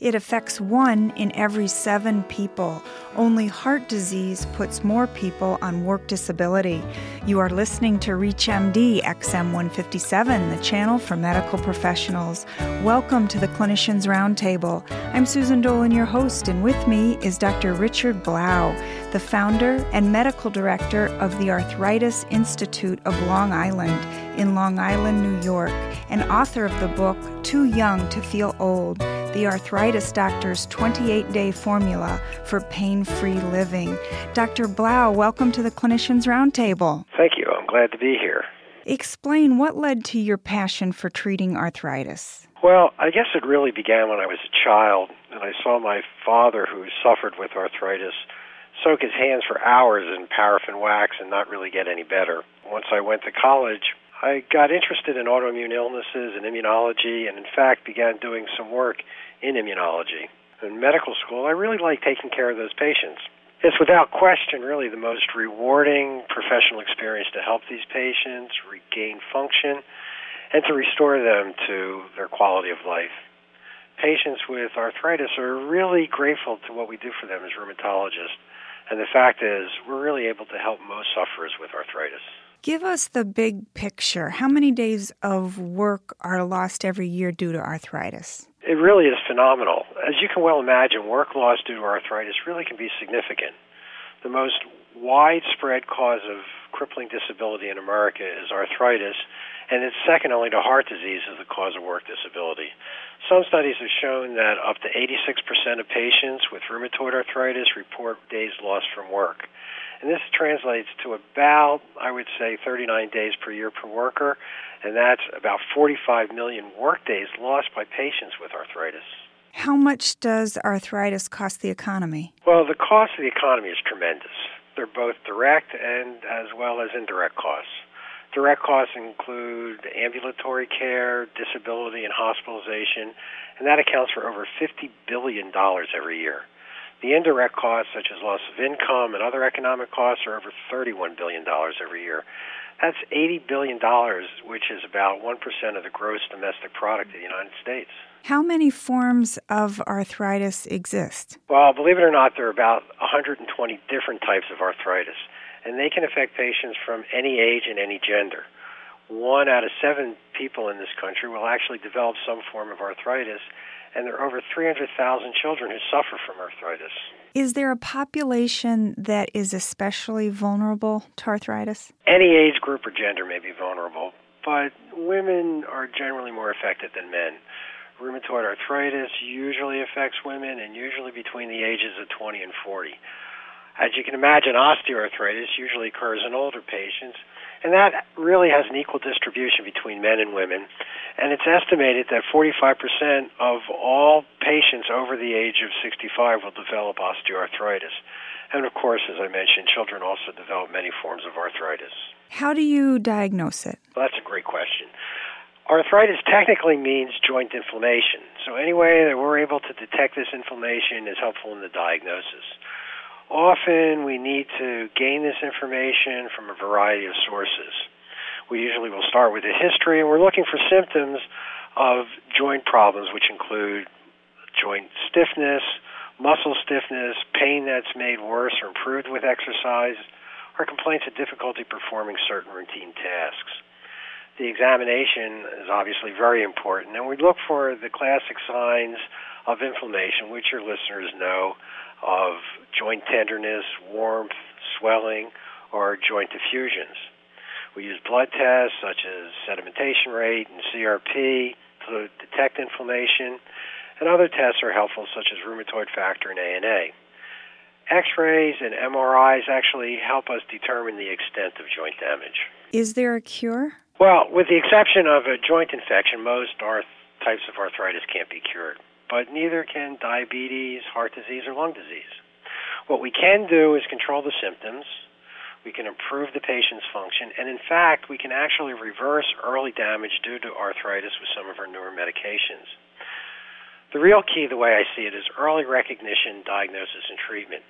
It affects one in every seven people. Only heart disease puts more people on work disability. You are listening to ReachMD XM 157, the channel for medical professionals. Welcome to the Clinicians Roundtable. I'm Susan Dolan, your host, and with me is Dr. Richard Blau, the founder and medical director of the Arthritis Institute of Long Island in Long Island, New York, and author of the book Too Young to Feel Old the arthritis doctor's 28 day formula for pain free living. Dr. Blau, welcome to the Clinicians Roundtable. Thank you. I'm glad to be here. Explain what led to your passion for treating arthritis. Well, I guess it really began when I was a child and I saw my father, who suffered with arthritis, soak his hands for hours in paraffin wax and not really get any better. Once I went to college, I got interested in autoimmune illnesses and immunology, and in fact began doing some work in immunology. In medical school, I really like taking care of those patients. It's without question really the most rewarding professional experience to help these patients regain function and to restore them to their quality of life. Patients with arthritis are really grateful to what we do for them as rheumatologists. And the fact is, we're really able to help most sufferers with arthritis. Give us the big picture. How many days of work are lost every year due to arthritis? It really is phenomenal. As you can well imagine, work loss due to arthritis really can be significant. The most widespread cause of crippling disability in America is arthritis, and it's second only to heart disease as the cause of work disability. Some studies have shown that up to 86% of patients with rheumatoid arthritis report days lost from work. And this translates to about, I would say, 39 days per year per worker, and that's about 45 million work days lost by patients with arthritis. How much does arthritis cost the economy? Well, the cost of the economy is tremendous. They're both direct and as well as indirect costs. Direct costs include ambulatory care, disability, and hospitalization, and that accounts for over $50 billion every year. The indirect costs, such as loss of income and other economic costs, are over $31 billion every year. That's $80 billion, which is about 1% of the gross domestic product of the United States. How many forms of arthritis exist? Well, believe it or not, there are about 120 different types of arthritis, and they can affect patients from any age and any gender. One out of seven people in this country will actually develop some form of arthritis, and there are over 300,000 children who suffer from arthritis. Is there a population that is especially vulnerable to arthritis? Any age group or gender may be vulnerable, but women are generally more affected than men. Rheumatoid arthritis usually affects women and usually between the ages of 20 and 40. As you can imagine, osteoarthritis usually occurs in older patients, and that really has an equal distribution between men and women. And it's estimated that 45% of all patients over the age of 65 will develop osteoarthritis. And of course, as I mentioned, children also develop many forms of arthritis. How do you diagnose it? Well, that's a great question. Arthritis technically means joint inflammation. So, any way that we're able to detect this inflammation is helpful in the diagnosis. Often we need to gain this information from a variety of sources. We usually will start with a history, and we're looking for symptoms of joint problems, which include joint stiffness, muscle stiffness, pain that's made worse or improved with exercise, or complaints of difficulty performing certain routine tasks. The examination is obviously very important, and we look for the classic signs of inflammation, which your listeners know of joint tenderness, warmth, swelling, or joint effusions. We use blood tests such as sedimentation rate and CRP to detect inflammation, and other tests are helpful such as rheumatoid factor and ANA. X-rays and MRIs actually help us determine the extent of joint damage. Is there a cure? Well, with the exception of a joint infection, most arth- types of arthritis can't be cured but neither can diabetes, heart disease, or lung disease. What we can do is control the symptoms. We can improve the patient's function, and in fact, we can actually reverse early damage due to arthritis with some of our newer medications. The real key, the way I see it, is early recognition, diagnosis, and treatment.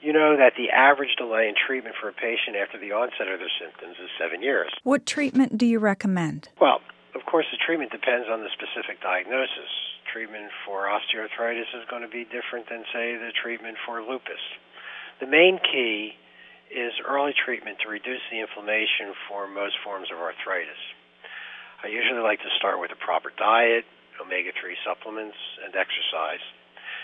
You know that the average delay in treatment for a patient after the onset of their symptoms is seven years. What treatment do you recommend? Well, of course, the treatment depends on the specific diagnosis treatment for osteoarthritis is going to be different than, say, the treatment for lupus. The main key is early treatment to reduce the inflammation for most forms of arthritis. I usually like to start with a proper diet, omega 3 supplements, and exercise.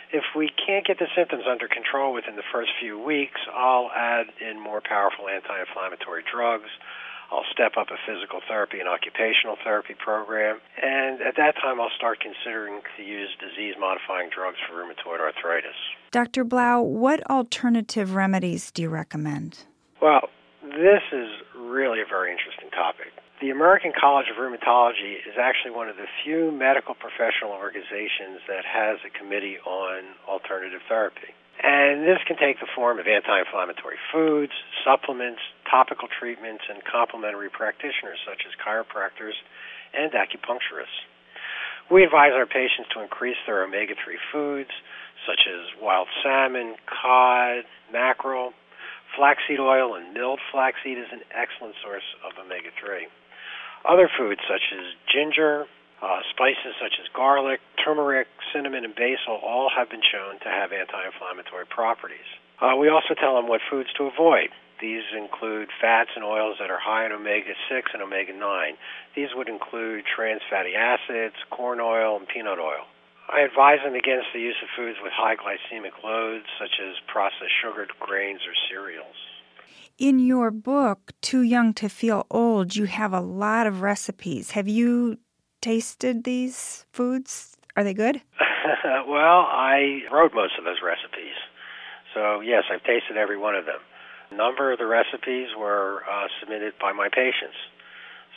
If we can't get the symptoms under control within the first few weeks, I'll add in more powerful anti inflammatory drugs. I'll step up a physical therapy and occupational therapy program, and at that time, I'll start considering to use disease modifying drugs for rheumatoid arthritis. Dr. Blau, what alternative remedies do you recommend? Well, this is really a very interesting topic. The American College of Rheumatology is actually one of the few medical professional organizations that has a committee on alternative therapy. And this can take the form of anti inflammatory foods, supplements, topical treatments, and complementary practitioners such as chiropractors and acupuncturists. We advise our patients to increase their omega 3 foods such as wild salmon, cod, mackerel. Flaxseed oil and milled flaxseed is an excellent source of omega 3. Other foods such as ginger, uh, spices such as garlic, turmeric, cinnamon, and basil all have been shown to have anti inflammatory properties. Uh, we also tell them what foods to avoid. These include fats and oils that are high in omega 6 and omega 9. These would include trans fatty acids, corn oil, and peanut oil. I advise them against the use of foods with high glycemic loads, such as processed sugared grains or cereals. In your book, Too Young to Feel Old, you have a lot of recipes. Have you tasted these foods? Are they good? well, I wrote most of those recipes. So, yes, I've tasted every one of them. A number of the recipes were uh, submitted by my patients.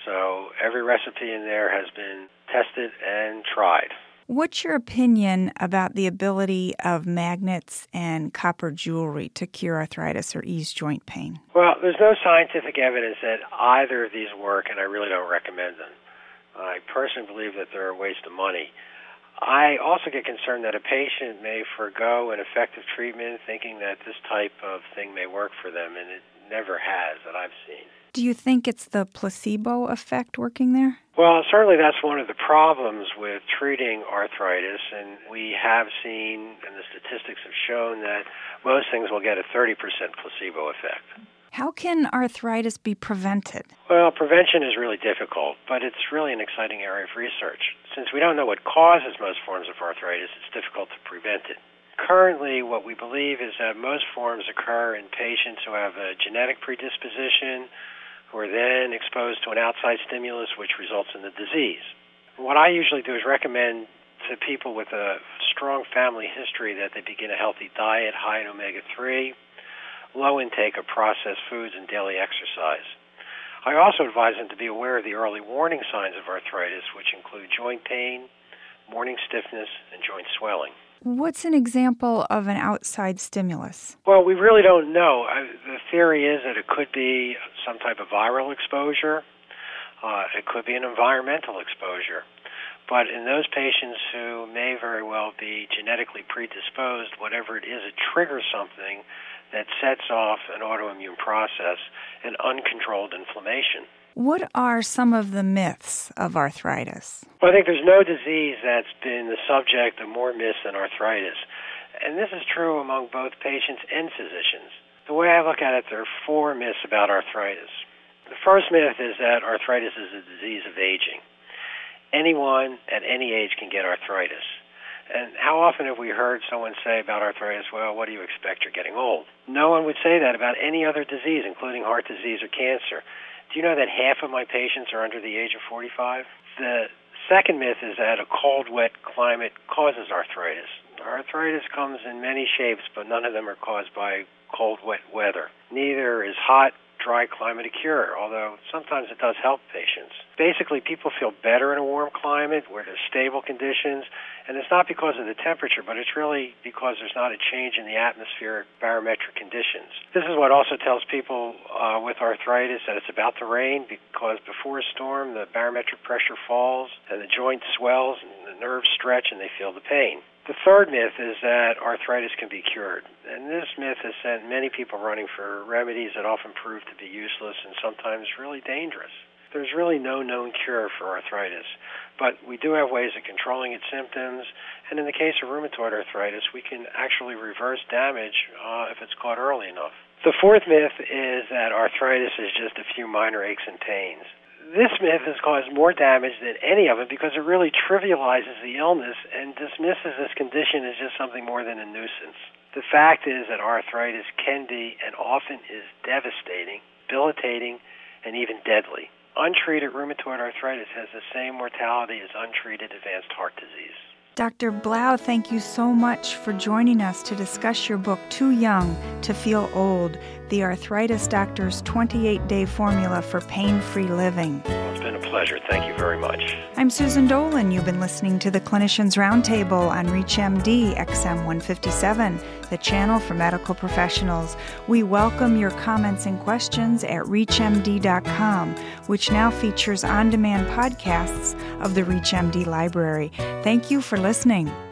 So, every recipe in there has been tested and tried. What's your opinion about the ability of magnets and copper jewelry to cure arthritis or ease joint pain? Well, there's no scientific evidence that either of these work, and I really don't recommend them. I personally believe that they're a waste of money. I also get concerned that a patient may forego an effective treatment thinking that this type of thing may work for them, and it never has that I've seen. Do you think it's the placebo effect working there? Well, certainly that's one of the problems with treating arthritis, and we have seen, and the statistics have shown, that most things will get a 30% placebo effect. How can arthritis be prevented? Well, prevention is really difficult, but it's really an exciting area of research. Since we don't know what causes most forms of arthritis, it's difficult to prevent it. Currently, what we believe is that most forms occur in patients who have a genetic predisposition who are then exposed to an outside stimulus which results in the disease. What I usually do is recommend to people with a strong family history that they begin a healthy diet high in omega 3, low intake of processed foods, and daily exercise. I also advise them to be aware of the early warning signs of arthritis, which include joint pain, morning stiffness, and joint swelling. What's an example of an outside stimulus? Well, we really don't know. the theory is that it could be some type of viral exposure, uh, it could be an environmental exposure. But in those patients who may very well be genetically predisposed, whatever it is, it triggers something that sets off an autoimmune process and uncontrolled inflammation. What are some of the myths of arthritis? Well, I think there's no disease that's been the subject of more myths than arthritis. And this is true among both patients and physicians. The way I look at it, there are four myths about arthritis. The first myth is that arthritis is a disease of aging. Anyone at any age can get arthritis. And how often have we heard someone say about arthritis, well, what do you expect? You're getting old. No one would say that about any other disease, including heart disease or cancer. Do you know that half of my patients are under the age of 45? The second myth is that a cold, wet climate causes arthritis. Arthritis comes in many shapes, but none of them are caused by cold, wet weather. Neither is hot, dry climate a cure, although sometimes it does help patients. Basically, people feel better in a warm climate where there's stable conditions, and it's not because of the temperature, but it's really because there's not a change in the atmospheric barometric conditions. This is what also tells people uh, with arthritis that it's about to rain because before a storm, the barometric pressure falls and the joint swells and the nerves stretch and they feel the pain. The third myth is that arthritis can be cured. And this myth has sent many people running for remedies that often prove to be useless and sometimes really dangerous. there's really no known cure for arthritis, but we do have ways of controlling its symptoms. And in the case of rheumatoid arthritis, we can actually reverse damage uh, if it's caught early enough. The fourth myth is that arthritis is just a few minor aches and pains. This myth has caused more damage than any of it because it really trivializes the illness and dismisses this condition as just something more than a nuisance. The fact is that arthritis can be and often is devastating, debilitating, and even deadly. Untreated rheumatoid arthritis has the same mortality as untreated advanced heart disease. Dr. Blau, thank you so much for joining us to discuss your book, Too Young to Feel Old The Arthritis Doctor's 28 Day Formula for Pain Free Living. Well, it's been a pleasure. Thank you very much. I'm Susan Dolan. You've been listening to the Clinicians Roundtable on ReachMD XM 157, the channel for medical professionals. We welcome your comments and questions at ReachMD.com, which now features on demand podcasts of the ReachMD library. Thank you for listening.